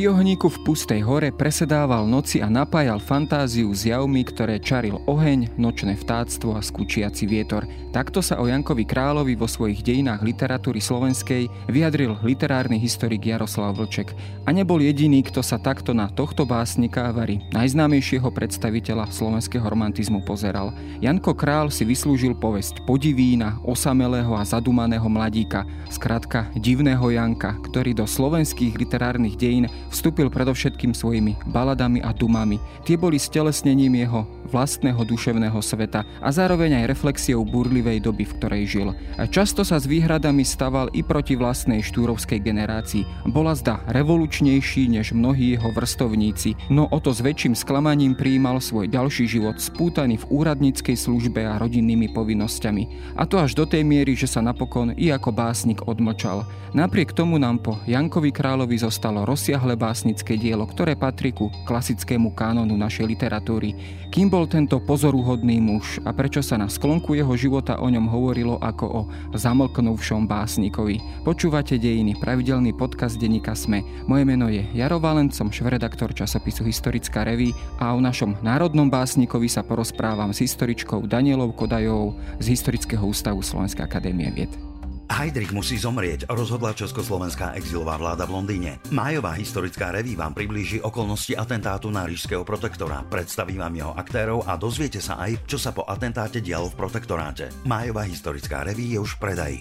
Pri ohníku v pustej hore presedával noci a napájal fantáziu s javmi, ktoré čaril oheň, nočné vtáctvo a skúčiaci vietor. Takto sa o Jankovi Královi vo svojich dejinách literatúry slovenskej vyjadril literárny historik Jaroslav Vlček. A nebol jediný, kto sa takto na tohto básnika Vary, najznámejšieho predstaviteľa slovenského romantizmu pozeral. Janko Král si vyslúžil povesť podivína, osamelého a zadumaného mladíka, skratka divného Janka, ktorý do slovenských literárnych dejín vstúpil predovšetkým svojimi baladami a dumami. Tie boli stelesnením jeho vlastného duševného sveta a zároveň aj reflexiou burlivej doby, v ktorej žil. A často sa s výhradami staval i proti vlastnej štúrovskej generácii. Bola zda revolučnejší než mnohí jeho vrstovníci, no o to s väčším sklamaním prijímal svoj ďalší život spútaný v úradníckej službe a rodinnými povinnosťami. A to až do tej miery, že sa napokon i ako básnik odmlčal. Napriek tomu nám po Jankovi Královi zostalo rozsiahle básnické dielo, ktoré patrí ku klasickému kánonu našej literatúry. Kým bol tento pozoruhodný muž a prečo sa na sklonku jeho života o ňom hovorilo ako o zamlknúvšom básnikovi? Počúvate dejiny, pravidelný podcast denníka Sme. Moje meno je Jaro Valent, som švedaktor časopisu Historická reví a o našom národnom básnikovi sa porozprávam s historičkou Danielou Kodajovou z Historického ústavu Slovenskej akadémie vied. Heidrich musí zomrieť, rozhodla československá exilová vláda v Londýne. Májová historická reví vám priblíži okolnosti atentátu na ríšského protektora, predstaví vám jeho aktérov a dozviete sa aj, čo sa po atentáte dialo v protektoráte. Májová historická reví je už v predaji.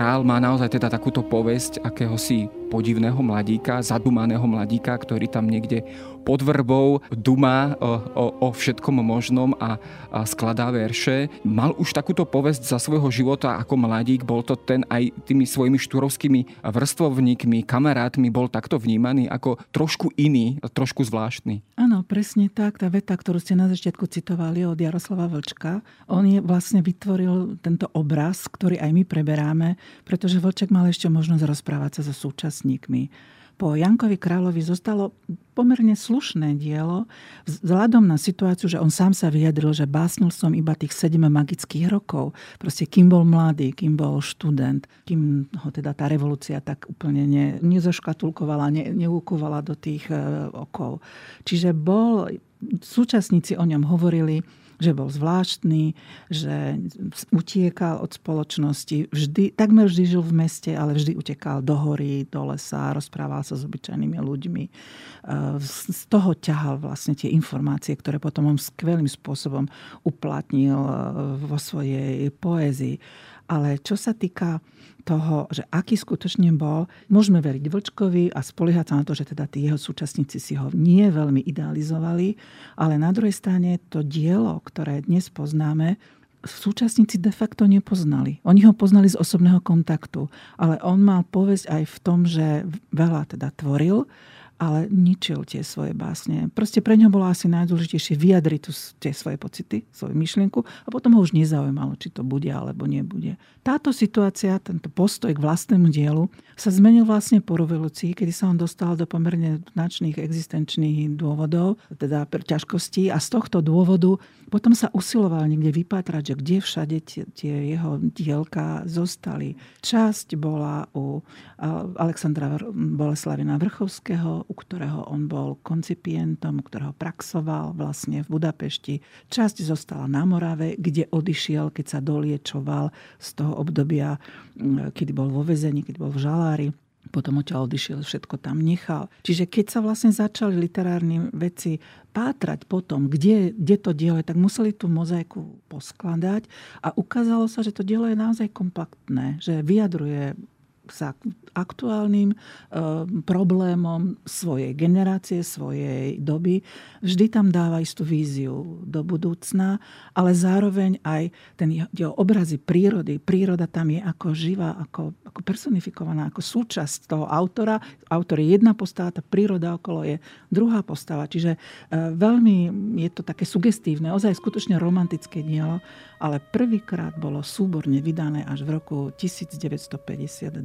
Král má naozaj teda takúto povesť akéhosi podivného mladíka, zadumaného mladíka, ktorý tam niekde pod vrbou dumá o, o, o všetkom možnom a, a skladá verše. Mal už takúto povesť za svojho života ako mladík, bol to ten aj tými svojimi štúrovskými vrstvovníkmi, kamarátmi, bol takto vnímaný ako trošku iný, trošku zvláštny. Áno, presne tak. Tá veta, ktorú ste na začiatku citovali od Jaroslava Vlčka, on je vlastne vytvoril tento obraz, ktorý aj my preberáme, pretože Vlček mal ešte možnosť rozprávať sa so súčasníkmi po Jankovi Královi zostalo pomerne slušné dielo vzhľadom na situáciu, že on sám sa vyjadril, že básnil som iba tých 7 magických rokov. Proste kým bol mladý, kým bol študent, kým ho teda tá revolúcia tak úplne ne, nezoškatulkovala, ne, neúkovala do tých e, okov. Čiže bol, súčasníci o ňom hovorili, že bol zvláštny, že utiekal od spoločnosti. Vždy, takmer vždy žil v meste, ale vždy utekal do hory, do lesa, rozprával sa s obyčajnými ľuďmi. E, z toho ťahal vlastne tie informácie, ktoré potom on skvelým spôsobom uplatnil e, vo svojej poézii. Ale čo sa týka toho, že aký skutočne bol, môžeme veriť Vlčkovi a spoliehať sa na to, že teda tí jeho súčasníci si ho nie veľmi idealizovali, ale na druhej strane to dielo, ktoré dnes poznáme, súčasníci de facto nepoznali. Oni ho poznali z osobného kontaktu, ale on mal povesť aj v tom, že veľa teda tvoril, ale ničil tie svoje básne. Proste pre ňo bolo asi najdôležitejšie vyjadriť tu tie svoje pocity, svoju myšlienku a potom ho už nezaujímalo, či to bude alebo nebude. Táto situácia, tento postoj k vlastnému dielu sa zmenil vlastne po revolúcii, kedy sa on dostal do pomerne značných existenčných dôvodov, teda ťažkostí a z tohto dôvodu potom sa usiloval niekde vypátrať, že kde všade tie, tie jeho dielka zostali. Časť bola u Alexandra Boleslavina Vrchovského, u ktorého on bol koncipientom, u ktorého praxoval vlastne v Budapešti. Časť zostala na Morave, kde odišiel, keď sa doliečoval z toho obdobia, kedy bol vo vezení, keď bol v žalári potom odtiaľ odišiel, všetko tam nechal. Čiže keď sa vlastne začali literárne veci pátrať potom, kde, kde to dielo je, tak museli tú mozaiku poskladať a ukázalo sa, že to dielo je naozaj kompaktné, že vyjadruje sa aktuálnym e, problémom svojej generácie, svojej doby. Vždy tam dáva istú víziu do budúcna, ale zároveň aj ten jeho obrazy prírody. Príroda tam je ako živá, ako, ako personifikovaná, ako súčasť toho autora. Autor je jedna postava, tá príroda okolo je druhá postava. Čiže e, veľmi je to také sugestívne, ozaj skutočne romantické dielo, ale prvýkrát bolo súborne vydané až v roku 1952.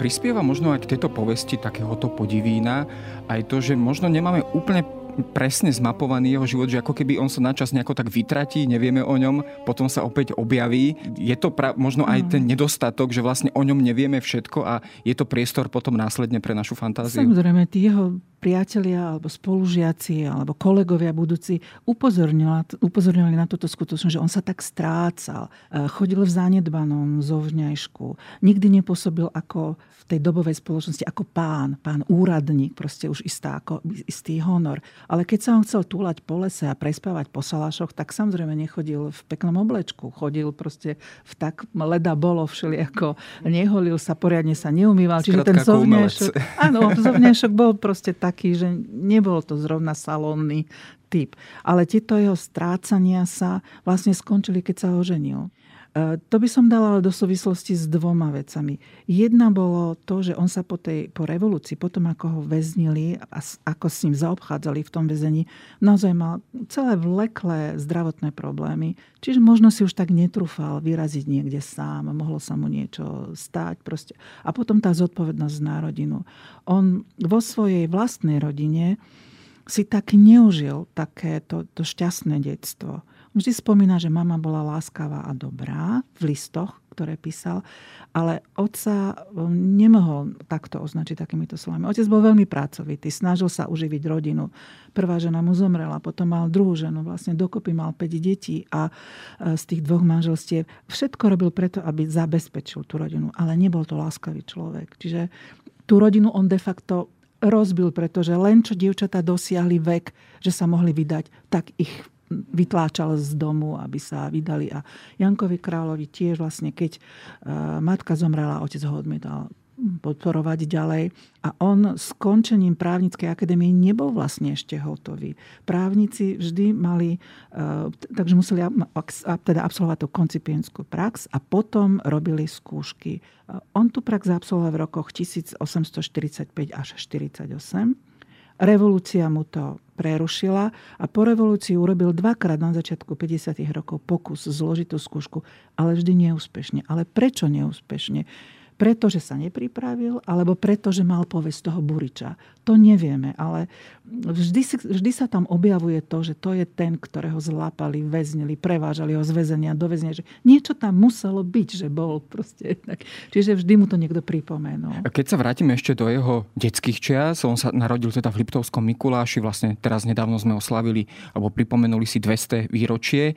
Prispieva možno aj k tejto povesti takéhoto podivína aj to, že možno nemáme úplne presne zmapovaný jeho život, že ako keby on sa načas nejako tak vytratí, nevieme o ňom, potom sa opäť objaví. Je to pra- možno aj ten mm. nedostatok, že vlastne o ňom nevieme všetko a je to priestor potom následne pre našu fantáziu. Samozrejme, tí jeho priatelia alebo spolužiaci alebo kolegovia budúci upozorňovali na túto skutočnosť, že on sa tak strácal. E, chodil v zanedbanom zovňajšku. Nikdy nepôsobil ako v tej dobovej spoločnosti ako pán, pán úradník, proste už istá, ako, istý honor. Ale keď sa on chcel túlať po lese a prespávať po salášoch, tak samozrejme nechodil v peknom oblečku. Chodil proste v tak leda bolo všelijako. Neholil sa, poriadne sa neumýval. Čiže ten zovňajšok, áno, zovňajšok bol proste tak taký, že nebol to zrovna salónny typ. Ale tieto jeho strácania sa vlastne skončili, keď sa oženil. E, to by som dala do súvislosti s dvoma vecami. Jedna bolo to, že on sa po, tej, po revolúcii, potom ako ho väznili a ako s ním zaobchádzali v tom väzení, naozaj mal celé vleklé zdravotné problémy. Čiže možno si už tak netrúfal vyraziť niekde sám, mohlo sa mu niečo stáť. Proste. A potom tá zodpovednosť na rodinu. On vo svojej vlastnej rodine si tak neužil takéto to šťastné detstvo Vždy spomína, že mama bola láskavá a dobrá v listoch, ktoré písal, ale otca um, nemohol takto označiť takýmito slovami. Otec bol veľmi pracovitý, snažil sa uživiť rodinu. Prvá žena mu zomrela, potom mal druhú ženu, vlastne dokopy mal 5 detí a e, z tých dvoch manželstiev všetko robil preto, aby zabezpečil tú rodinu, ale nebol to láskavý človek. Čiže tú rodinu on de facto rozbil, pretože len čo dievčatá dosiahli vek, že sa mohli vydať, tak ich vytláčal z domu, aby sa vydali. A Jankovi kráľovi tiež vlastne, keď e, matka zomrela, otec ho odmietal podporovať ďalej. A on s končením právnickej akadémie nebol vlastne ešte hotový. Právnici vždy mali, e, takže museli teda absolvovať tú koncipienskú prax a potom robili skúšky. E, on tu prax absolvoval v rokoch 1845 až 1948 Revolúcia mu to prerušila a po revolúcii urobil dvakrát na začiatku 50. rokov pokus zložiť tú skúšku, ale vždy neúspešne. Ale prečo neúspešne? Preto, že sa nepripravil, alebo preto, že mal povesť toho Buriča. To nevieme, ale vždy, vždy sa tam objavuje to, že to je ten, ktorého zlápali, väznili, prevážali ho z väzenia do väzenia. Že niečo tam muselo byť, že bol proste tak. Čiže vždy mu to niekto pripomenul. Keď sa vrátime ešte do jeho detských čias, on sa narodil teda v Liptovskom Mikuláši, vlastne teraz nedávno sme oslavili, alebo pripomenuli si 200 výročie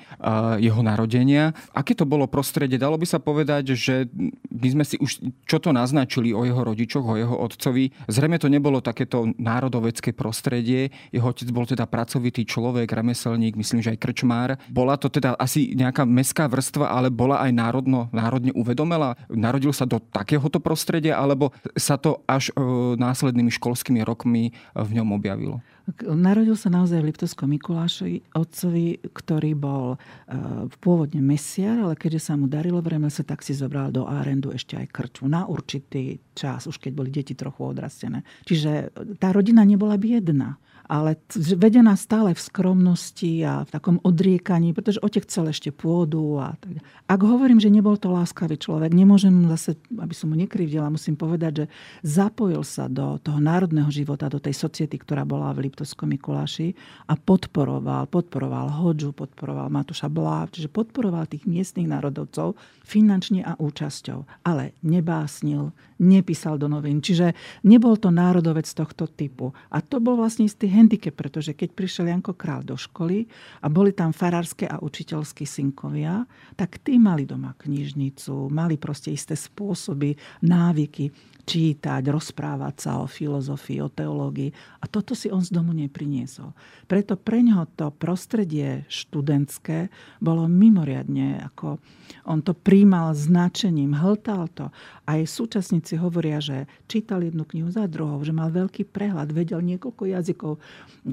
jeho narodenia. Aké to bolo prostredie? Dalo by sa povedať, že my sme si už čo to naznačili o jeho rodičoch, o jeho otcovi. Zrejme to nebolo takéto národovecké prostredie. Jeho otec bol teda pracovitý človek, remeselník, myslím, že aj krčmár. Bola to teda asi nejaká mestská vrstva, ale bola aj národno, národne uvedomela? Narodil sa do takéhoto prostredia, alebo sa to až e, následnými školskými rokmi v ňom objavilo? Narodil sa naozaj v Liptovskom Mikulášovi, otcovi, ktorý bol uh, pôvodne mesiar, ale keďže sa mu darilo v remese, tak si zobral do Árendu ešte aj krču na určitý čas, už keď boli deti trochu odrastené. Čiže tá rodina nebola biedna ale vedená stále v skromnosti a v takom odriekaní, pretože otec chcel ešte pôdu. A tak. Ak hovorím, že nebol to láskavý človek, nemôžem zase, aby som mu nekrivdila, musím povedať, že zapojil sa do toho národného života, do tej society, ktorá bola v Liptovskom Mikuláši a podporoval, podporoval Hodžu, podporoval Matúša Blá, čiže podporoval tých miestnych národovcov finančne a účasťou. Ale nebásnil, nepísal do novín. Čiže nebol to národovec tohto typu. A to bol vlastne istý handicap, pretože keď prišiel Janko Král do školy a boli tam farárske a učiteľskí synkovia, tak tí mali doma knižnicu, mali proste isté spôsoby, návyky čítať, rozprávať sa o filozofii, o teológii. A toto si on z domu nepriniesol. Preto pre ňoho to prostredie študentské bolo mimoriadne, ako on to príjmal značením, hltal to. Aj súčasníci hovoria, že čítal jednu knihu za druhou, že mal veľký prehľad, vedel niekoľko jazykov,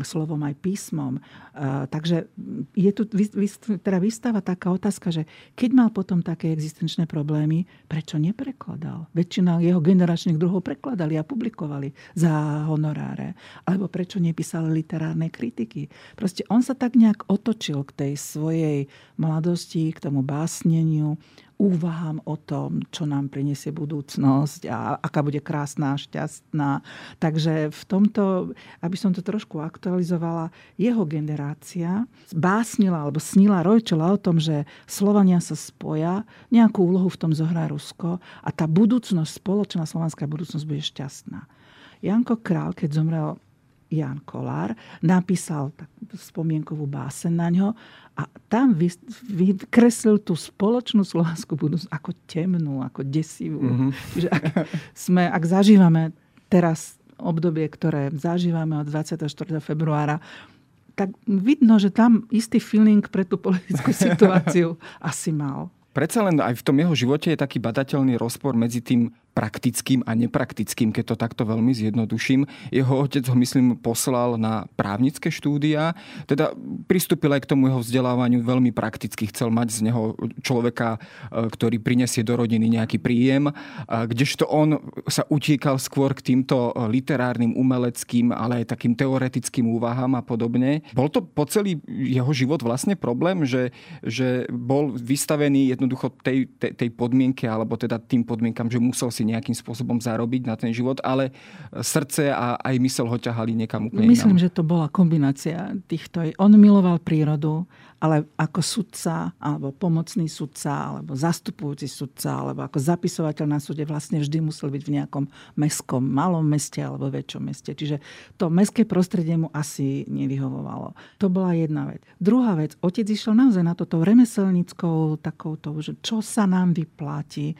slovom aj písmom. Uh, takže je tu teda vystáva taká otázka, že keď mal potom také existenčné problémy, prečo neprekladal? Väčšina jeho generačných druhov prekladali a publikovali za honoráre. Alebo prečo nepísali literárne kritiky. Proste on sa tak nejak otočil k tej svojej mladosti, k tomu básneniu, úvahám o tom, čo nám prinesie budúcnosť a aká bude krásna a šťastná. Takže v tomto, aby som to trošku aktualizovala, jeho generácia básnila alebo snila Rojčela o tom, že Slovania sa spoja, nejakú úlohu v tom zohrá Rusko a tá budúcnosť, spoločná slovanská budúcnosť bude šťastná. Janko Král, keď zomrel Jan Kolár, napísal spomienkovú básen na ňo a tam vykreslil tú spoločnú slovanskú budúcnosť ako temnú, ako desivú. Mm-hmm. Čiže ak, sme, ak zažívame teraz obdobie, ktoré zažívame od 24. februára, tak vidno, že tam istý feeling pre tú politickú situáciu asi mal. Predsa len aj v tom jeho živote je taký badateľný rozpor medzi tým praktickým a nepraktickým, keď to takto veľmi zjednoduším. Jeho otec ho, myslím, poslal na právnické štúdia, teda pristúpil aj k tomu jeho vzdelávaniu veľmi prakticky. Chcel mať z neho človeka, e, ktorý prinesie do rodiny nejaký príjem, kdežto on sa utiekal skôr k týmto literárnym, umeleckým, ale aj takým teoretickým úvahám a podobne. Bol to po celý jeho život vlastne problém, že, že bol vystavený jednoducho tej, tej, tej podmienke, alebo teda tým podmienkam, že musel si nejakým spôsobom zarobiť na ten život, ale srdce a aj mysel ho ťahali niekam úplne Myslím, inám. že to bola kombinácia týchto. On miloval prírodu, ale ako sudca, alebo pomocný sudca, alebo zastupujúci sudca, alebo ako zapisovateľ na súde vlastne vždy musel byť v nejakom mestskom, malom meste alebo väčšom meste. Čiže to mestské prostredie mu asi nevyhovovalo. To bola jedna vec. Druhá vec, otec išiel naozaj na toto remeselníckou takouto, že čo sa nám vypláti.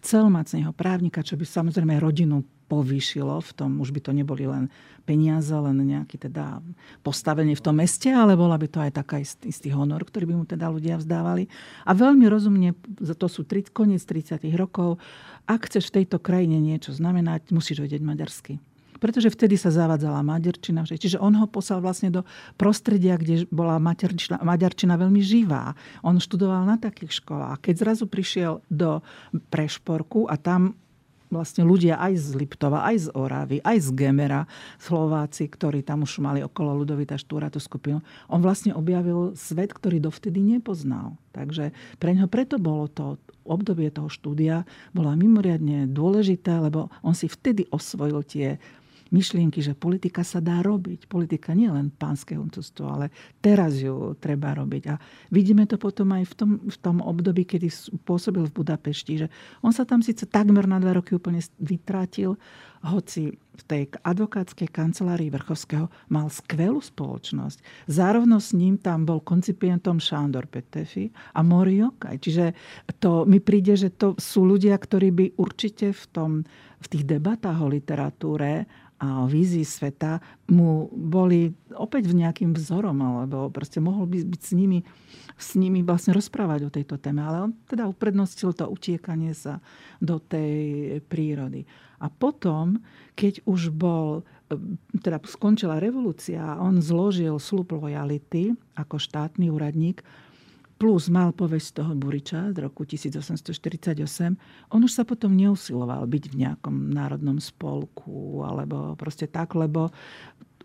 Chcel mať z neho právnika, čo by samozrejme rodinu povýšilo v tom, už by to neboli len peniaze, len nejaký teda postavenie v tom meste, ale bola by to aj taká istý, istý honor, ktorý by mu teda ľudia vzdávali. A veľmi rozumne, to sú tri, koniec 30 rokov, ak chceš v tejto krajine niečo znamenať, musíš vedieť maďarsky pretože vtedy sa zavádzala maďarčina. Čiže on ho poslal vlastne do prostredia, kde bola maďarčina, maďarčina veľmi živá. On študoval na takých školách. Keď zrazu prišiel do Prešporku a tam vlastne ľudia aj z Liptova, aj z Oravy, aj z Gemera, Slováci, ktorí tam už mali okolo Ludovita Štúra tú skupinu, on vlastne objavil svet, ktorý dovtedy nepoznal. Takže pre ňo preto bolo to obdobie toho štúdia bolo mimoriadne dôležité, lebo on si vtedy osvojil tie myšlienky, že politika sa dá robiť. Politika nie len pánske huncovstvo, ale teraz ju treba robiť. A vidíme to potom aj v tom, v tom období, kedy pôsobil v Budapešti, že on sa tam síce takmer na dva roky úplne vytrátil, hoci v tej advokátskej kancelárii Vrchovského mal skvelú spoločnosť. Zárovno s ním tam bol koncipientom Šándor Petefi a Moriokaj. Čiže to mi príde, že to sú ľudia, ktorí by určite v, tom, v tých debatách o literatúre a vízii sveta mu boli opäť v nejakým vzorom, alebo proste mohol by byť s nimi, s nimi vlastne rozprávať o tejto téme. Ale on teda uprednostil to utiekanie sa do tej prírody. A potom, keď už bol, teda skončila revolúcia, on zložil slub lojality ako štátny úradník, plus mal povesť toho Buriča z roku 1848, on už sa potom neusiloval byť v nejakom národnom spolku alebo proste tak, lebo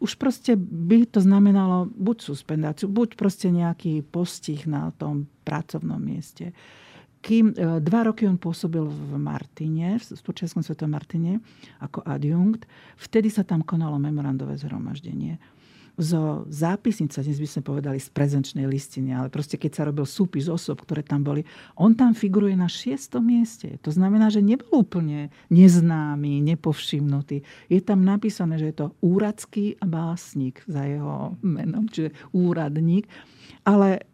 už proste by to znamenalo buď suspendáciu, buď proste nejaký postih na tom pracovnom mieste. Kým e, dva roky on pôsobil v Martine, v Spoločenskom svetom Martine, ako adjunkt, vtedy sa tam konalo memorandové zhromaždenie zo zápisnice, dnes by sme povedali z prezenčnej listiny, ale proste keď sa robil súpis osob, ktoré tam boli, on tam figuruje na šiestom mieste. To znamená, že nebol úplne neznámy, nepovšimnutý. Je tam napísané, že je to úradský básnik za jeho menom, čiže úradník. Ale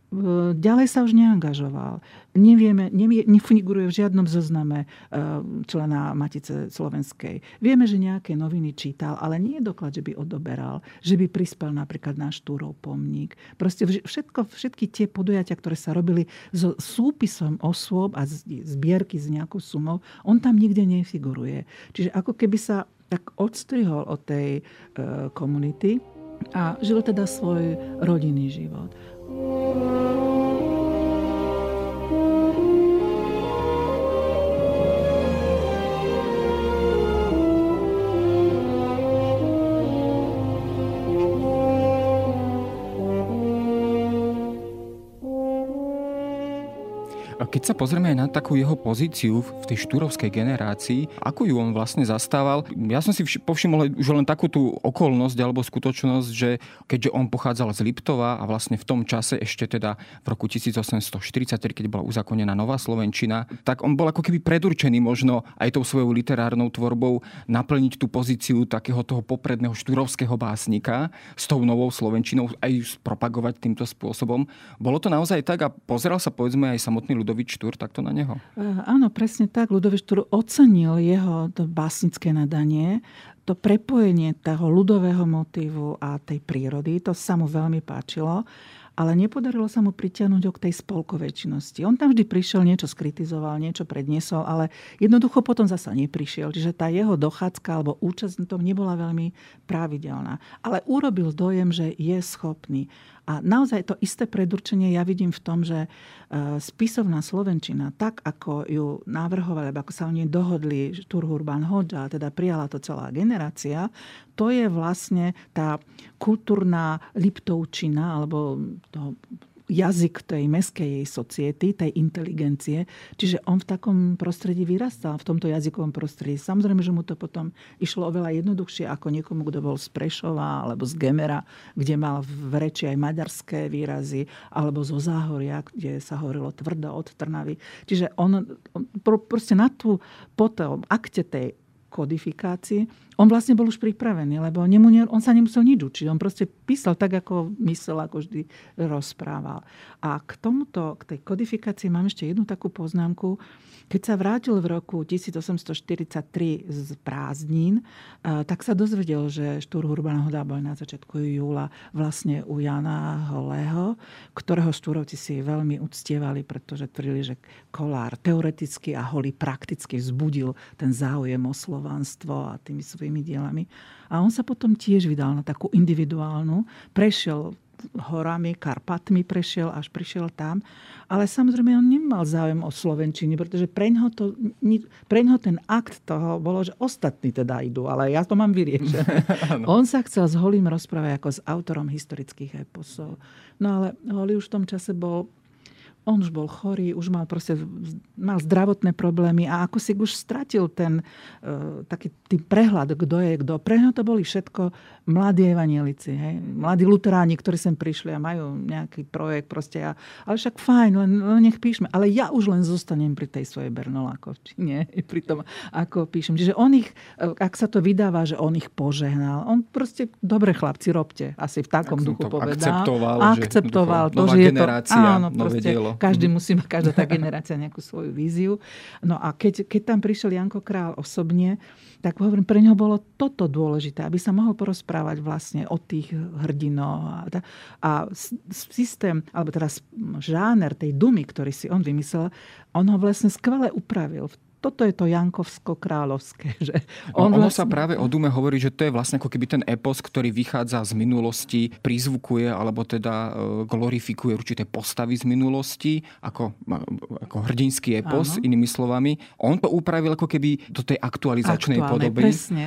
ďalej sa už neangažoval. Nevieme, nevie, nefiguruje v žiadnom zozname e, člena Matice Slovenskej. Vieme, že nejaké noviny čítal, ale nie je doklad, že by odoberal, že by prispel napríklad na Štúrov pomník. Proste všetko, všetky tie podujatia, ktoré sa robili so súpisom osôb a zbierky s nejakou sumou, on tam nikde nefiguruje. Čiže ako keby sa tak odstrihol od tej e, komunity a žil teda svoj rodinný život. Música Keď sa pozrieme aj na takú jeho pozíciu v tej štúrovskej generácii, ako ju on vlastne zastával, ja som si povšimol už len takú tú okolnosť alebo skutočnosť, že keďže on pochádzal z Liptova a vlastne v tom čase ešte teda v roku 1843, keď bola uzakonená Nová Slovenčina, tak on bol ako keby predurčený možno aj tou svojou literárnou tvorbou naplniť tú pozíciu takého toho popredného štúrovského básnika s tou Novou Slovenčinou aj propagovať týmto spôsobom. Bolo to naozaj tak a pozeral sa povedzme aj samotný ľudový Ludovič Štúr takto na neho? E, áno, presne tak. Ludovič Štúr ocenil jeho básnické nadanie, to prepojenie toho ľudového motívu a tej prírody, to sa mu veľmi páčilo ale nepodarilo sa mu pritiahnuť ho k tej spolkovej činnosti. On tam vždy prišiel, niečo skritizoval, niečo predniesol, ale jednoducho potom zasa neprišiel. Čiže tá jeho dochádzka alebo účasť na tom nebola veľmi pravidelná. Ale urobil dojem, že je schopný. A naozaj to isté predurčenie ja vidím v tom, že e, spisovná Slovenčina, tak ako ju navrhovali, ako sa o nej dohodli Štur Hurban Hoďa, teda prijala to celá generácia, to je vlastne tá kultúrna Liptovčina, alebo to jazyk tej meskej society, tej inteligencie. Čiže on v takom prostredí vyrastal, v tomto jazykovom prostredí. Samozrejme, že mu to potom išlo oveľa jednoduchšie ako niekomu, kto bol z Prešova alebo z Gemera, kde mal v reči aj maďarské výrazy, alebo zo Záhoria, kde sa hovorilo tvrdo od Trnavy. Čiže on, on proste na tú, po tom akte tej kodifikácie, on vlastne bol už pripravený, lebo nemu, on sa nemusel nič učiť. On proste písal tak, ako myslel, ako vždy rozprával. A k tomuto, k tej kodifikácii mám ešte jednu takú poznámku. Keď sa vrátil v roku 1843 z prázdnin, tak sa dozvedel, že Štúr Hurban Hoda bol na začiatku júla vlastne u Jana Holého, ktorého Štúrovci si veľmi uctievali, pretože tvrdili, že Kolár teoreticky a Holý prakticky vzbudil ten záujem o slovanstvo a tými svojimi dielami. A on sa potom tiež vydal na takú individuálnu, prešiel horami, Karpatmi prešiel, až prišiel tam. Ale samozrejme on nemal záujem o Slovenčine, pretože preňho, to, preňho ten akt toho bolo, že ostatní teda idú, ale ja to mám vyriešené. on sa chcel s Holím rozprávať ako s autorom historických eposov. No ale Holý už v tom čase bol on už bol chorý, už mal proste mal zdravotné problémy a ako si už stratil ten uh, taký tý prehľad, kto je kto. Pre to boli všetko mladí evanielici, hej? mladí luteráni, ktorí sem prišli a majú nejaký projekt proste. A, ale však fajn, len, len nech píšme. Ale ja už len zostanem pri tej svojej Bernolákovčine, pri tom, ako píšem. Čiže on ich, e, ak sa to vydáva, že on ich požehnal, on proste, dobre chlapci, robte. Asi v takom duchu povedal. Akceptoval, akceptoval že, to, že je to, áno, proste, dielo. Každý mm. musí mať, každá tá generácia nejakú svoju víziu. No a keď, keď tam prišiel Janko Král osobne, tak hovorím, pre neho bolo toto dôležité, aby sa mohol porozprávať vlastne o tých hrdinov. A, a systém, alebo teraz žáner tej dumy, ktorý si on vymyslel, on ho vlastne skvele upravil v toto je to Jankovsko-kráľovské. Že on ono vlastne... sa práve o Dume hovorí, že to je vlastne ako keby ten epos, ktorý vychádza z minulosti, prizvukuje alebo teda e, glorifikuje určité postavy z minulosti, ako, ako hrdinský epos, Áno. inými slovami. On to upravil ako keby do tej aktualizačnej Aktuálne, podoby. Presne.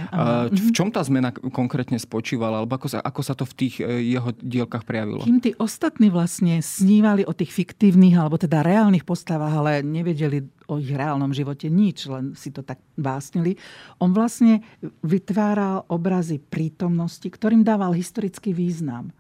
V čom tá zmena konkrétne spočívala, alebo ako sa, ako sa to v tých e, jeho dielkach prejavilo? Kým tí ostatní vlastne snívali o tých fiktívnych alebo teda reálnych postavách, ale nevedeli o ich reálnom živote nič, len si to tak básnili. On vlastne vytváral obrazy prítomnosti, ktorým dával historický význam.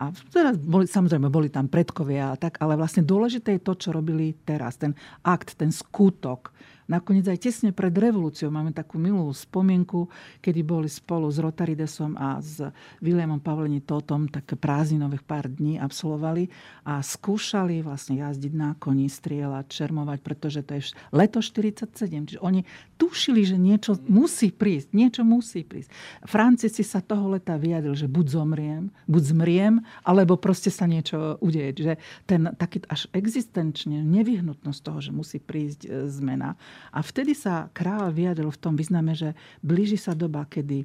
A teraz boli, samozrejme, boli tam predkovia a tak, ale vlastne dôležité je to, čo robili teraz. Ten akt, ten skutok, Nakoniec aj tesne pred revolúciou máme takú milú spomienku, kedy boli spolu s Rotaridesom a s Williamom Pavlení Totom také prázdninových pár dní absolvovali a skúšali vlastne jazdiť na koni, strieľať, čermovať, pretože to je leto 47. Čiže oni tušili, že niečo musí prísť. Niečo musí prísť. Francis si sa toho leta vyjadril, že buď zomriem, buď zmriem, alebo proste sa niečo udeje. Že ten taký až existenčne nevyhnutnosť toho, že musí prísť e, zmena a vtedy sa kráľ vyjadril v tom význame, že blíži sa doba, kedy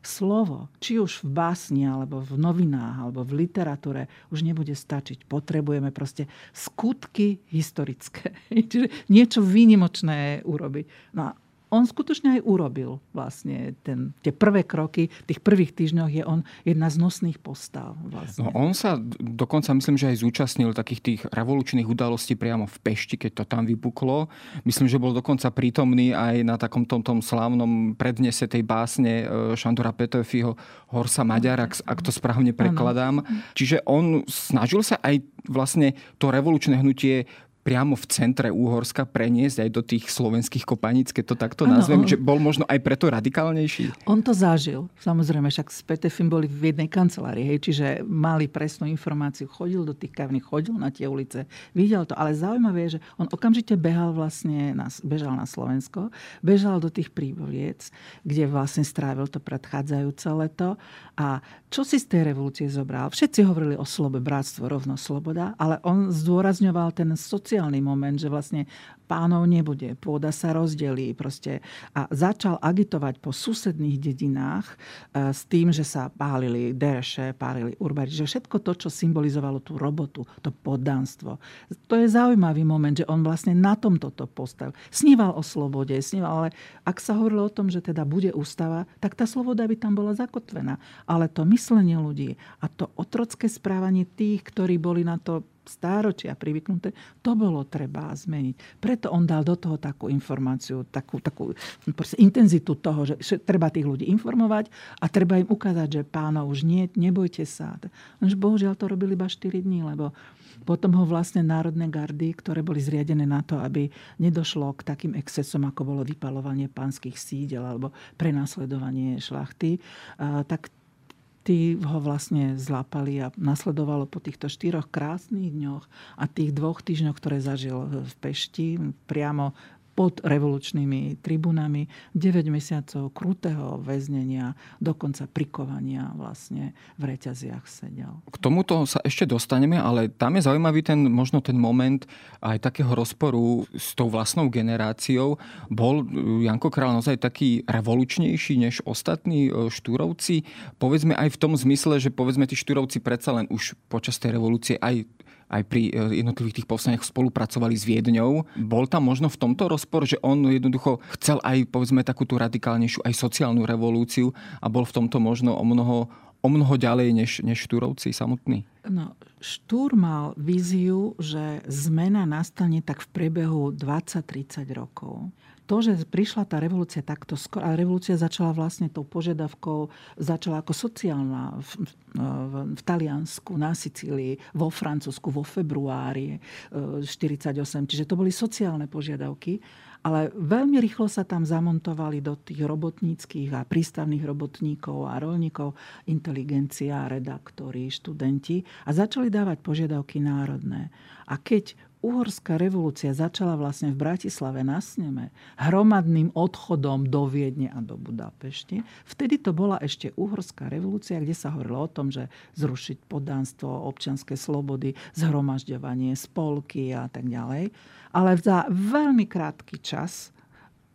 slovo, či už v básni, alebo v novinách, alebo v literatúre, už nebude stačiť. Potrebujeme proste skutky historické. Čiže niečo výnimočné urobiť. No a on skutočne aj urobil vlastne ten, tie prvé kroky. V tých prvých týždňoch je on jedna z nosných postav. Vlastne. No, on sa dokonca myslím, že aj zúčastnil takých tých revolučných udalostí priamo v Pešti, keď to tam vypuklo. Myslím, že bol dokonca prítomný aj na takom tom, tom slávnom prednese tej básne e, Šandora Petöfiho Horsa Maďar, ak, ak to správne prekladám. Ano. Čiže on snažil sa aj vlastne to revolučné hnutie priamo v centre Úhorska preniesť aj do tých slovenských kopaníc, keď to takto ano, nazvem, on... že bol možno aj preto radikálnejší? On to zažil. Samozrejme, však s Petefim boli v jednej kancelárii, hej, čiže mali presnú informáciu, chodil do tých kavní, chodil na tie ulice, videl to. Ale zaujímavé je, že on okamžite behal vlastne, na, bežal na Slovensko, bežal do tých príboliec, kde vlastne strávil to predchádzajúce leto. A čo si z tej revolúcie zobral? Všetci hovorili o slobe, bratstvo, rovnosť, sloboda, ale on zdôrazňoval ten sociálny sociálny moment, že vlastne pánov nebude, pôda sa rozdelí proste. A začal agitovať po susedných dedinách e, s tým, že sa pálili dereše, pálili urbari, že všetko to, čo symbolizovalo tú robotu, to poddanstvo. To je zaujímavý moment, že on vlastne na tomto to postavil. Sníval o slobode, sníval, ale ak sa hovorilo o tom, že teda bude ústava, tak tá sloboda by tam bola zakotvená. Ale to myslenie ľudí a to otrocké správanie tých, ktorí boli na to stáročia privyknuté, to bolo treba zmeniť. Preto on dal do toho takú informáciu, takú, takú intenzitu toho, že, treba tých ľudí informovať a treba im ukázať, že pána už nie, nebojte sa. Lenže bohužiaľ to robili iba 4 dní, lebo potom ho vlastne národné gardy, ktoré boli zriadené na to, aby nedošlo k takým excesom, ako bolo vypalovanie pánskych sídel alebo prenasledovanie šlachty, tak tí ho vlastne zlápali a nasledovalo po týchto štyroch krásnych dňoch a tých dvoch týždňoch, ktoré zažil v Pešti, priamo pod revolučnými tribunami, 9 mesiacov krutého väznenia, dokonca prikovania vlastne v reťaziach sedel. K tomuto sa ešte dostaneme, ale tam je zaujímavý ten, možno ten moment aj takého rozporu s tou vlastnou generáciou. Bol Janko Král naozaj taký revolučnejší než ostatní e, štúrovci? Povedzme aj v tom zmysle, že povedzme tí štúrovci predsa len už počas tej revolúcie aj aj pri e, jednotlivých tých povstaniach spolupracovali s Viedňou. Bol tam možno v tomto rozpor, že on jednoducho chcel aj povedzme takú tú radikálnejšiu aj sociálnu revolúciu a bol v tomto možno o mnoho, o mnoho ďalej než, než Štúrovci samotní? No, Štúr mal víziu, že zmena nastane tak v priebehu 20-30 rokov to, že prišla tá revolúcia takto skoro, a revolúcia začala vlastne tou požiadavkou, začala ako sociálna v, v, v Taliansku, na Sicílii, vo Francúzsku, vo februári 48. E, Čiže to boli sociálne požiadavky. Ale veľmi rýchlo sa tam zamontovali do tých robotníckých a prístavných robotníkov a rolníkov inteligencia, redaktori, študenti a začali dávať požiadavky národné. A keď uhorská revolúcia začala vlastne v Bratislave na sneme hromadným odchodom do Viedne a do Budapešti. Vtedy to bola ešte uhorská revolúcia, kde sa hovorilo o tom, že zrušiť podánstvo, občianské slobody, zhromažďovanie, spolky a tak ďalej. Ale za veľmi krátky čas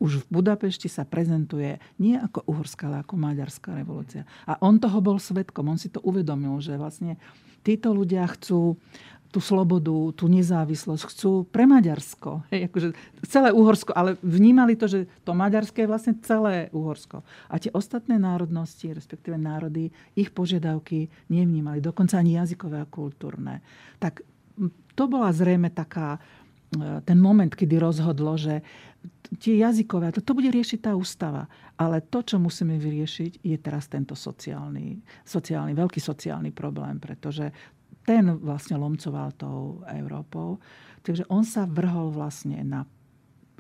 už v Budapešti sa prezentuje nie ako uhorská, ale ako maďarská revolúcia. A on toho bol svetkom, on si to uvedomil, že vlastne títo ľudia chcú tú slobodu, tú nezávislosť, chcú pre Maďarsko. Hej, akože celé Uhorsko, ale vnímali to, že to Maďarské je vlastne celé Uhorsko. A tie ostatné národnosti, respektíve národy, ich požiadavky nevnímali, dokonca ani jazykové a kultúrne. Tak to bola zrejme taká ten moment, kedy rozhodlo, že tie jazykové, to, to bude riešiť tá ústava. Ale to, čo musíme vyriešiť, je teraz tento sociálny, sociálny, veľký sociálny problém, pretože ten vlastne lomcoval tou Európou. Takže on sa vrhol vlastne na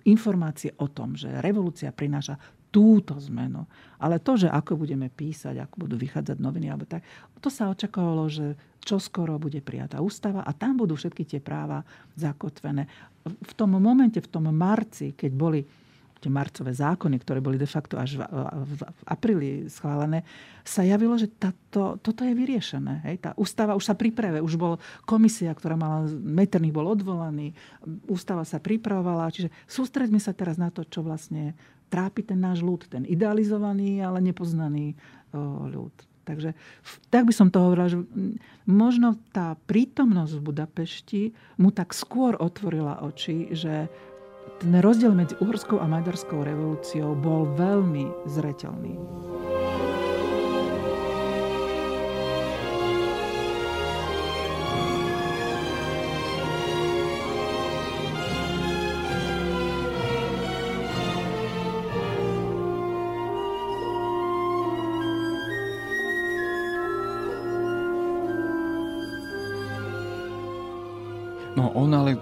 informácie o tom, že revolúcia prináša túto zmenu. Ale to, že ako budeme písať, ako budú vychádzať noviny, alebo tak, to sa očakávalo, že čo skoro bude prijatá ústava a tam budú všetky tie práva zakotvené. V tom momente, v tom marci, keď boli tie marcové zákony, ktoré boli de facto až v, v, v apríli schválené, sa javilo, že táto, toto je vyriešené. Hej? Tá ústava už sa priprave, už bol komisia, ktorá mala, Metternich bol odvolaný, ústava sa pripravovala, čiže sústreďme sa teraz na to, čo vlastne trápi ten náš ľud, ten idealizovaný, ale nepoznaný o, ľud. Takže tak by som to hovorila, že možno tá prítomnosť v Budapešti mu tak skôr otvorila oči, že ten rozdiel medzi uhorskou a maďarskou revolúciou bol veľmi zreteľný.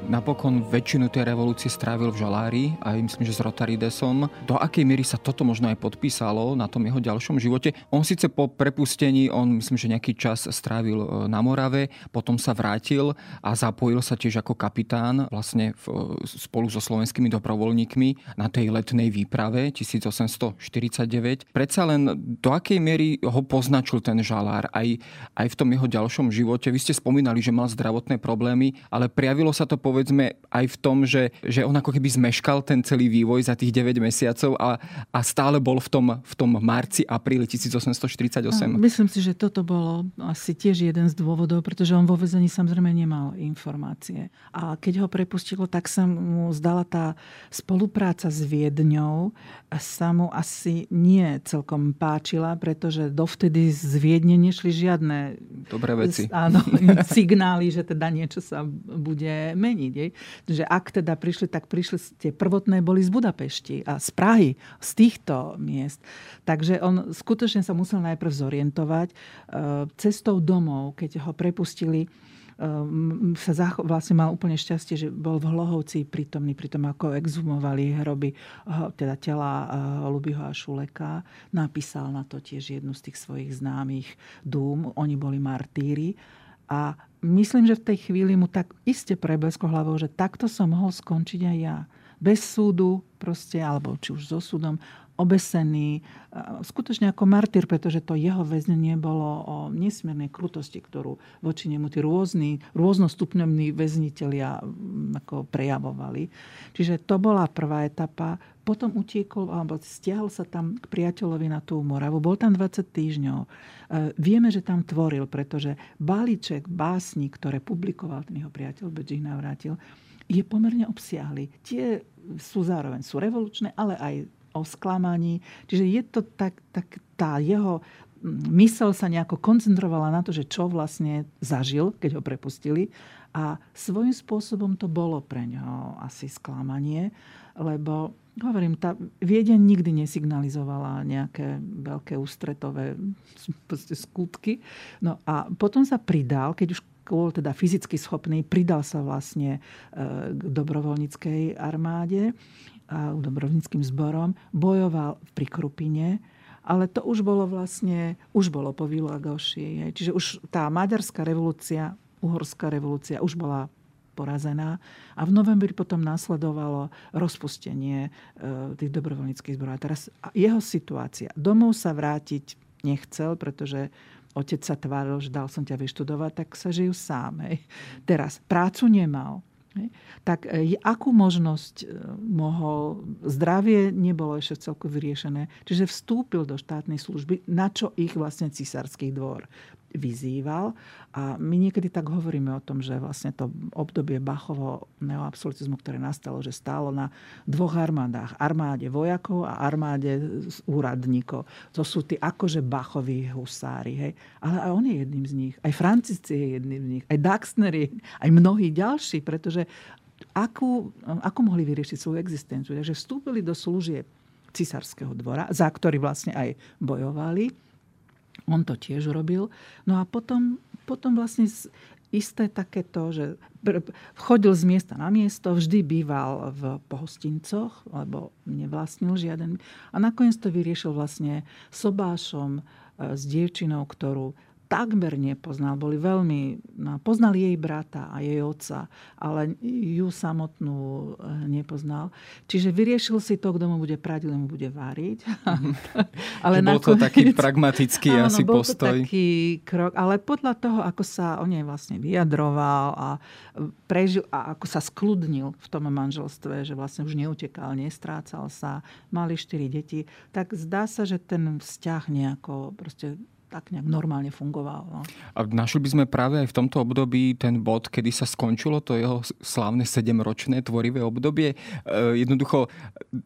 Napokon väčšinu tej revolúcie strávil v Žalári aj myslím, že s Rotaridesom. Do akej miery sa toto možno aj podpísalo na tom jeho ďalšom živote? On síce po prepustení, on myslím, že nejaký čas strávil e, na Morave, potom sa vrátil a zapojil sa tiež ako kapitán vlastne v, e, spolu so slovenskými dobrovoľníkmi na tej letnej výprave 1849. Predsa len do akej miery ho poznačil ten Žalár aj, aj v tom jeho ďalšom živote? Vy ste spomínali, že mal zdravotné problémy, ale prijavilo sa to povedzme aj v tom, že, že on ako keby zmeškal ten celý vývoj za tých 9 mesiacov a, a stále bol v tom, v tom marci, apríli 1848. A myslím si, že toto bolo asi tiež jeden z dôvodov, pretože on vo vezení samozrejme nemal informácie. A keď ho prepustilo, tak sa mu zdala tá spolupráca s Viedňou sa mu asi nie celkom páčila, pretože dovtedy z Viedne nešli žiadne Dobré veci. Áno, signály, že teda niečo sa bude meniť. Je. Že ak teda prišli, tak prišli, tie prvotné boli z Budapešti a z Prahy, z týchto miest. Takže on skutočne sa musel najprv zorientovať e, cestou domov, keď ho prepustili Ehm, sa zacho- vlastne mal úplne šťastie, že bol v Hlohovci prítomný, pri tom ako exhumovali hroby teda tela eh, Lubyho a Šuleka. Napísal na to tiež jednu z tých svojich známych dúm. Oni boli martíri. A myslím, že v tej chvíli mu tak iste preblesko hlavou, že takto som mohol skončiť aj ja. Bez súdu proste, alebo či už so súdom, obesený, skutočne ako martyr, pretože to jeho väznenie bolo o nesmiernej krutosti, ktorú voči nemu tí rôzni, rôznostupňovní väznitelia ako prejavovali. Čiže to bola prvá etapa. Potom utiekol, alebo stiahol sa tam k priateľovi na tú Moravu. Bol tam 20 týždňov. E, vieme, že tam tvoril, pretože balíček básni, ktoré publikoval ten jeho priateľ, Bedžich navrátil, je pomerne obsiahly. Tie sú zároveň sú revolučné, ale aj o sklamaní. Čiže je to tak, tak tá jeho mm, mysel sa nejako koncentrovala na to, že čo vlastne zažil, keď ho prepustili. A svojím spôsobom to bolo pre ňo asi sklamanie, lebo hovorím, tá Viedeň nikdy nesignalizovala nejaké veľké ústretové skutky. No a potom sa pridal, keď už bol teda fyzicky schopný, pridal sa vlastne e, k dobrovoľníckej armáde a dobrovníckým zborom, bojoval pri Krupine, ale to už bolo vlastne, už bolo po Vilagoši. Čiže už tá maďarská revolúcia, uhorská revolúcia už bola porazená. A v novembri potom následovalo rozpustenie e, tých dobrovoľníckých zborov. A teraz jeho situácia. Domov sa vrátiť nechcel, pretože otec sa tváril, že dal som ťa vyštudovať, tak sa žijú sám. Hej. Teraz prácu nemal tak e, akú možnosť e, mohol, zdravie nebolo ešte celkom vyriešené, čiže vstúpil do štátnej služby, na čo ich vlastne císarský dvor vyzýval. A my niekedy tak hovoríme o tom, že vlastne to obdobie Bachovo neoabsolutizmu, ktoré nastalo, že stálo na dvoch armádach. Armáde vojakov a armáde úradníkov. To sú tí akože Bachoví husári. Hej. Ale aj on je jedným z nich. Aj Francici je jedným z nich. Aj Daxner aj mnohí ďalší, pretože akú, ako mohli vyriešiť svoju existenciu. Takže vstúpili do služieb cisárskeho dvora, za ktorý vlastne aj bojovali. On to tiež robil. No a potom, potom vlastne isté takéto, že chodil z miesta na miesto, vždy býval v pohostincoch, lebo nevlastnil žiaden. A nakoniec to vyriešil vlastne sobášom e, s dievčinou, ktorú takmer nepoznal. Boli veľmi... No, poznal jej brata a jej otca, ale ju samotnú eh, nepoznal. Čiže vyriešil si to, kto mu bude prať, kto mu bude váriť. ale bol to taký pragmatický áno, asi bol postoj. To taký krok, ale podľa toho, ako sa o nej vlastne vyjadroval a prežil a ako sa skludnil v tom manželstve, že vlastne už neutekal, nestrácal sa, mali štyri deti, tak zdá sa, že ten vzťah nejako proste tak nejak normálne fungoval. No. A našli by sme práve aj v tomto období ten bod, kedy sa skončilo to jeho slávne sedemročné tvorivé obdobie. E, jednoducho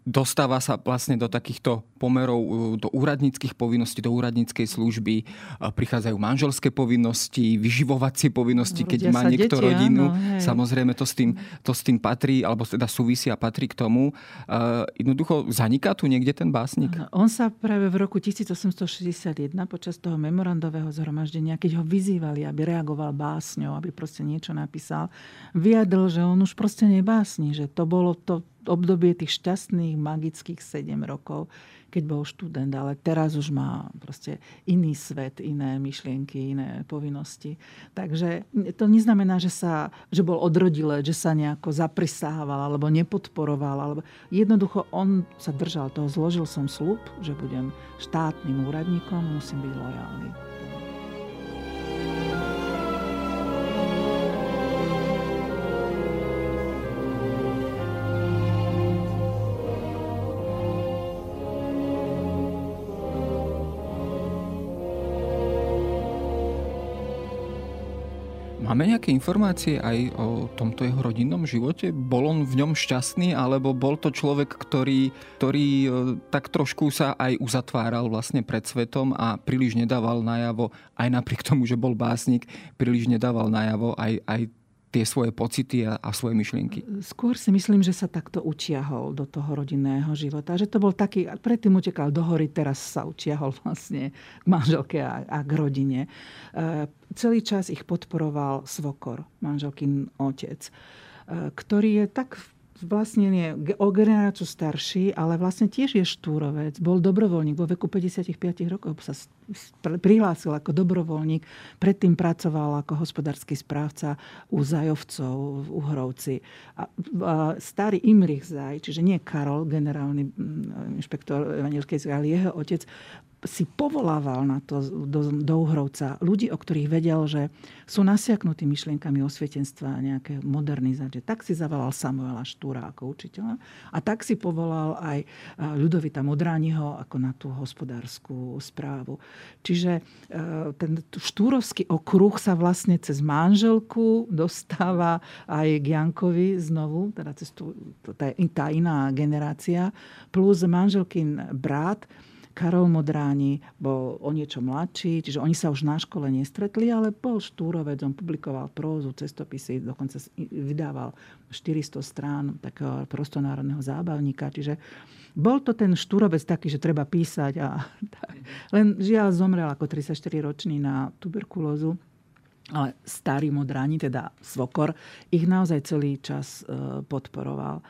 dostáva sa vlastne do takýchto pomerov, e, do úradníckých povinností, do úradníckej služby, e, prichádzajú manželské povinnosti, vyživovacie povinnosti, keď má niekto deti, rodinu. Áno, Samozrejme to s, tým, to s tým patrí, alebo teda súvisí a patrí k tomu. Jednoducho zaniká tu niekde ten básnik? On sa práve v roku 1861 počas toho toho memorandového zhromaždenia, keď ho vyzývali, aby reagoval básňou, aby proste niečo napísal, vyjadril, že on už proste nebásni, že to bolo to obdobie tých šťastných, magických 7 rokov, keď bol študent, ale teraz už má proste iný svet, iné myšlienky, iné povinnosti. Takže to neznamená, že, sa, že bol odrodile, že sa nejako zaprisával alebo nepodporoval. Alebo... Jednoducho on sa držal toho, zložil som slub, že budem štátnym úradníkom, musím byť lojálny. Máme nejaké informácie aj o tomto jeho rodinnom živote? Bol on v ňom šťastný, alebo bol to človek, ktorý, ktorý e, tak trošku sa aj uzatváral vlastne pred svetom a príliš nedával najavo, aj napriek tomu, že bol básnik, príliš nedával najavo aj, aj tie svoje pocity a, a svoje myšlienky? Skôr si myslím, že sa takto utiahol do toho rodinného života. Že to bol taký, predtým utekal do hory, teraz sa utiahol vlastne k manželke a, a k rodine. E, celý čas ich podporoval svokor, manželkin otec, e, ktorý je tak vlastne nie o generáciu starší, ale vlastne tiež je štúrovec. Bol dobrovoľník. Vo veku 55 rokov sa prihlásil ako dobrovoľník. Predtým pracoval ako hospodársky správca u Zajovcov v Uhrovci. A, a starý Imrich Zaj, čiže nie Karol, generálny mm, inšpektor evangelickej ale jeho otec, si povolával na to do, do Uhrovca ľudí, o ktorých vedel, že sú nasiaknutí myšlienkami osvietenstva a nejaké modernizácie. Tak si zavolal Samuela Štúra ako učiteľa a tak si povolal aj Ľudovita Modrániho ako na tú hospodárskú správu. Čiže e, ten štúrovský okruh sa vlastne cez manželku dostáva aj k Jankovi znovu, teda cez tú, tá iná generácia, plus manželkin brat, Karol Modráni bol o niečo mladší, čiže oni sa už na škole nestretli, ale bol štúrovec, on publikoval prózu, cestopisy, dokonca vydával 400 strán takého prostonárodného zábavníka, čiže bol to ten štúrovec taký, že treba písať a tak. Len žiaľ zomrel ako 34-ročný na tuberkulózu ale starý modráni, teda svokor, ich naozaj celý čas e, podporoval.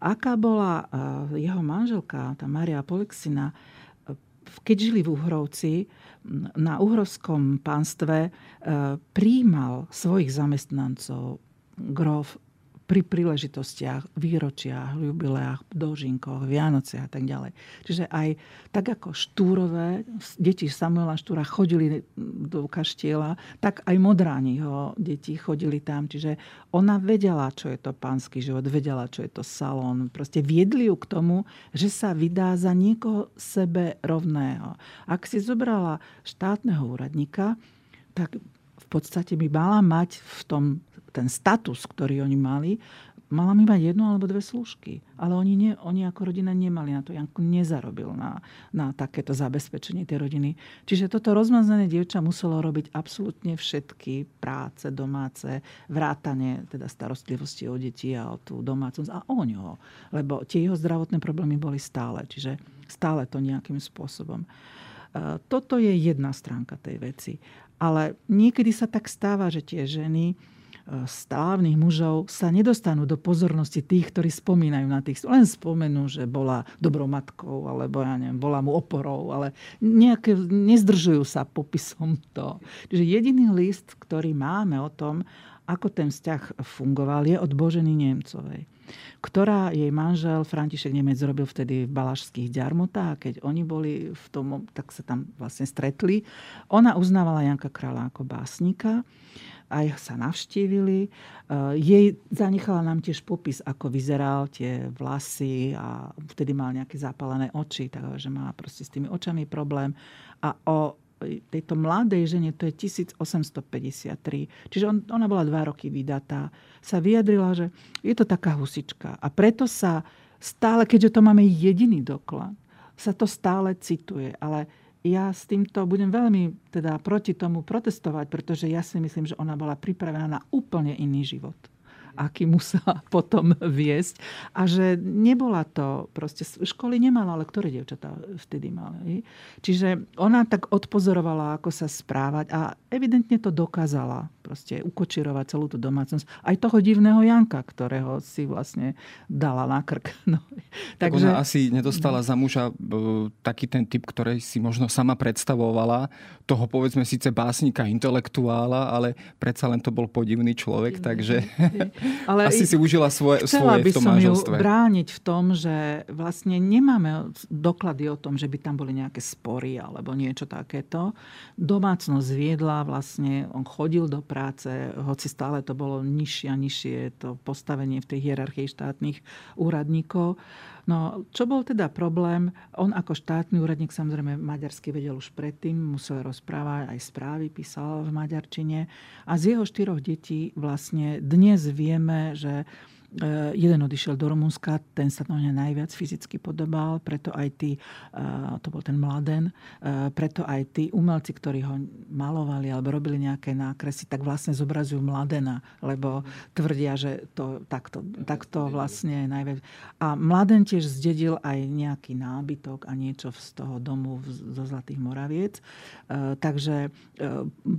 Aká bola e, jeho manželka, tá Maria Polexina, keď žili v Uhrovci, na uhrovskom pánstve e, príjmal svojich zamestnancov grof pri príležitostiach, výročiach, jubileách, dožinkoch, Vianociach a tak ďalej. Čiže aj tak ako Štúrové, deti Samuela Štúra chodili do kaštiela, tak aj Modráni ho deti chodili tam. Čiže ona vedela, čo je to pánsky život, vedela, čo je to salón. Proste viedli ju k tomu, že sa vydá za niekoho sebe rovného. Ak si zobrala štátneho úradníka, tak v podstate by mala mať v tom ten status, ktorý oni mali, mala mi mať jednu alebo dve služky. Ale oni, nie, oni ako rodina nemali na to. Janko nezarobil na, na takéto zabezpečenie tej rodiny. Čiže toto rozmazané dievča muselo robiť absolútne všetky práce domáce, vrátanie teda starostlivosti o deti a o tú domácnosť a o ňoho. Lebo tie jeho zdravotné problémy boli stále. Čiže stále to nejakým spôsobom. E, toto je jedna stránka tej veci. Ale niekedy sa tak stáva, že tie ženy stávnych mužov sa nedostanú do pozornosti tých, ktorí spomínajú na tých. Len spomenú, že bola dobrou matkou, alebo ja neviem, bola mu oporou, ale nejaké, nezdržujú sa popisom to. Čiže jediný list, ktorý máme o tom, ako ten vzťah fungoval, je od Boženy Nemcovej ktorá jej manžel František Nemec robil vtedy v Balašských ďarmotách keď oni boli v tom, tak sa tam vlastne stretli. Ona uznávala Janka Kráľa ako básnika aj sa navštívili. Eh, jej zanechala nám tiež popis, ako vyzeral tie vlasy a vtedy mal nejaké zapálené oči, takže má proste s tými očami problém. A o tejto mladej žene, to je 1853, čiže on, ona bola dva roky vydatá, sa vyjadrila, že je to taká husička. A preto sa stále, keďže to máme jediný doklad, sa to stále cituje. Ale ja s týmto budem veľmi teda proti tomu protestovať, pretože ja si myslím, že ona bola pripravená na úplne iný život aký musela potom viesť. A že nebola to, proste školy nemala, ale ktoré dievčatá vtedy mali. Čiže ona tak odpozorovala, ako sa správať a evidentne to dokázala proste ukočirovať celú tú domácnosť. Aj toho divného Janka, ktorého si vlastne dala na krk. No. Tak Takže... ona asi nedostala za muža taký ten typ, ktorý si možno sama predstavovala. Toho povedzme síce básnika, intelektuála, ale predsa len to bol podivný človek, takže... Ale Asi si užila svoje, svoje by v tom som manželstve. ju brániť v tom, že vlastne nemáme doklady o tom, že by tam boli nejaké spory alebo niečo takéto. Domácnosť viedla vlastne, on chodil do práce, hoci stále to bolo nižšie a nižšie to postavenie v tej hierarchii štátnych úradníkov. No, čo bol teda problém? On ako štátny úradník samozrejme maďarsky vedel už predtým, musel rozprávať, aj správy písal v maďarčine. A z jeho štyroch detí vlastne dnes vieme, že jeden odišiel do Rumunska, ten sa to najviac fyzicky podobal, preto aj tí, eh, to bol ten Mladen, eh, preto aj tí umelci, ktorí ho malovali alebo robili nejaké nákresy, tak vlastne zobrazujú Mladena, lebo tvrdia, že to takto, takto vlastne najviac. A Mladen tiež zdedil aj nejaký nábytok a niečo z toho domu zo Zlatých Moraviec. Takže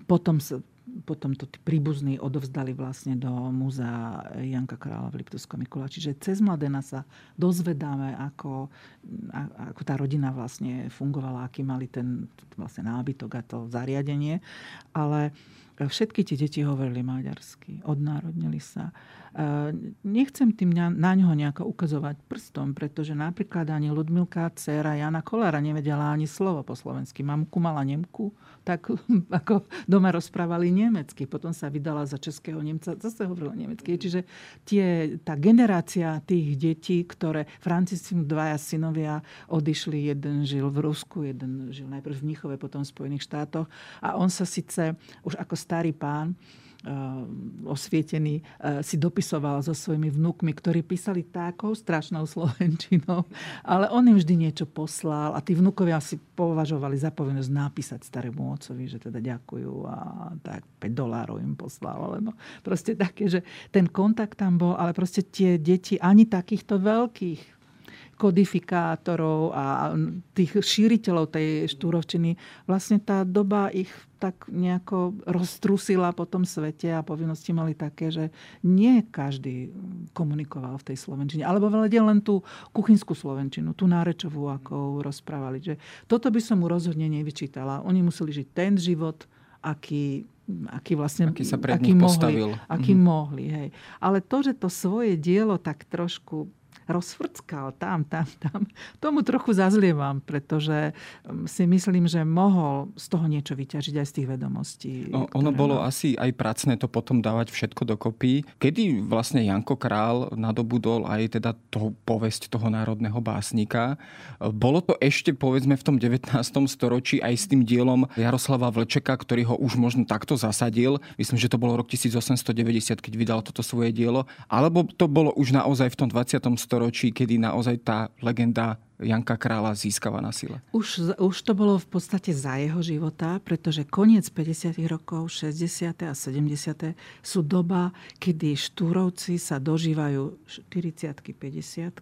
potom potom to tí príbuzní odovzdali vlastne do múzea Janka Krála v Liptovskom Mikula. Čiže cez Mladena sa dozvedáme, ako, ako tá rodina vlastne fungovala, aký mali ten vlastne nábytok a to zariadenie. Ale všetky tie deti hovorili maďarsky, odnárodnili sa. Nechcem tým na ňoho nejako ukazovať prstom, pretože napríklad ani Ludmilka, dcera Jana Kolára nevedela ani slovo po slovensky. Mamku mala Nemku, tak ako doma rozprávali nemecky. Potom sa vydala za českého Nemca, zase hovorila nemecky. Čiže tie, tá generácia tých detí, ktoré Francisci dvaja synovia odišli, jeden žil v Rusku, jeden žil najprv v Mnichove, potom v Spojených štátoch. A on sa síce už ako starý pán Eh, osvietený, eh, si dopisoval so svojimi vnúkmi, ktorí písali takou strašnou slovenčinou, ale on im vždy niečo poslal a tí vnúkovia si považovali za povinnosť napísať starému otcovi, že teda ďakujú a tak 5 dolárov im poslal, alebo proste také, že ten kontakt tam bol, ale proste tie deti ani takýchto veľkých kodifikátorov a tých šíriteľov tej štúrovčiny, vlastne tá doba ich tak nejako roztrusila po tom svete a povinnosti mali také, že nie každý komunikoval v tej slovenčine. Alebo vedel len tú kuchynskú slovenčinu, tú nárečovú, ako rozprávali. Že toto by som mu rozhodne nevyčítala. Oni museli žiť ten život, aký aký vlastne aký sa pred aký mohli, postavil. Aký mm-hmm. mohli, hej. Ale to, že to svoje dielo tak trošku rozfrckal tam, tam, tam. Tomu trochu zazlievam, pretože um, si myslím, že mohol z toho niečo vyťažiť aj z tých vedomostí. No, ono bolo asi aj pracné to potom dávať všetko dokopy. Kedy vlastne Janko Král nadobudol aj teda toho povesť toho národného básnika. Bolo to ešte povedzme v tom 19. storočí aj s tým dielom Jaroslava Vlčeka, ktorý ho už možno takto zasadil. Myslím, že to bolo rok 1890, keď vydal toto svoje dielo. Alebo to bolo už naozaj v tom 20. storočí storočí, kedy naozaj tá legenda Janka Krála získava na sile? Už, už to bolo v podstate za jeho života, pretože koniec 50. rokov, 60. a 70. sú doba, kedy štúrovci sa dožívajú 40 50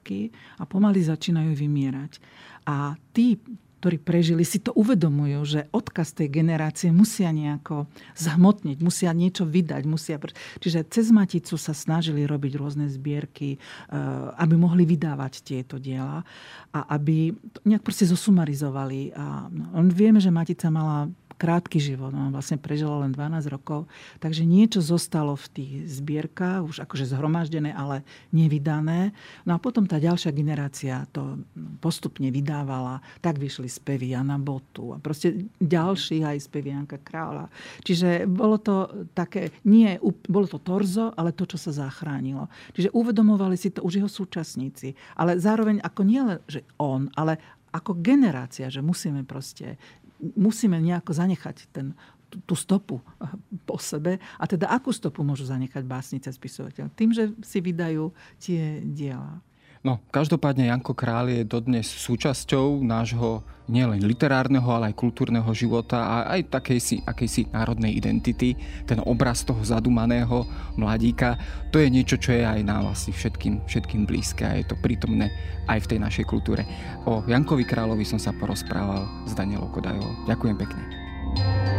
a pomaly začínajú vymierať. A tí ktorí prežili, si to uvedomujú, že odkaz tej generácie musia nejako zhmotniť, musia niečo vydať. Musia... Čiže cez Maticu sa snažili robiť rôzne zbierky, eh, aby mohli vydávať tieto diela a aby nejak proste zosumarizovali. A no, vieme, že Matica mala krátky život. On vlastne prežila len 12 rokov. Takže niečo zostalo v tých zbierkach, už akože zhromaždené, ale nevydané. No a potom tá ďalšia generácia to postupne vydávala. Tak vyšli spevy Jana Botu a proste ďalší aj spevy Janka Kráľa. Čiže bolo to také, nie, bolo to torzo, ale to, čo sa zachránilo. Čiže uvedomovali si to už jeho súčasníci. Ale zároveň ako nie len, že on, ale ako generácia, že musíme proste musíme nejako zanechať ten, tú stopu eh, po sebe. A teda akú stopu môžu zanechať básnice spisovateľ? Tým, že si vydajú tie diela. No, každopádne Janko Král je dodnes súčasťou nášho nielen literárneho, ale aj kultúrneho života a aj takejsi, akejsi národnej identity. Ten obraz toho zadumaného mladíka, to je niečo, čo je aj nám vlastne všetkým, všetkým blízke a je to prítomné aj v tej našej kultúre. O Jankovi Královi som sa porozprával s Danielou Kodajovou. Ďakujem pekne. To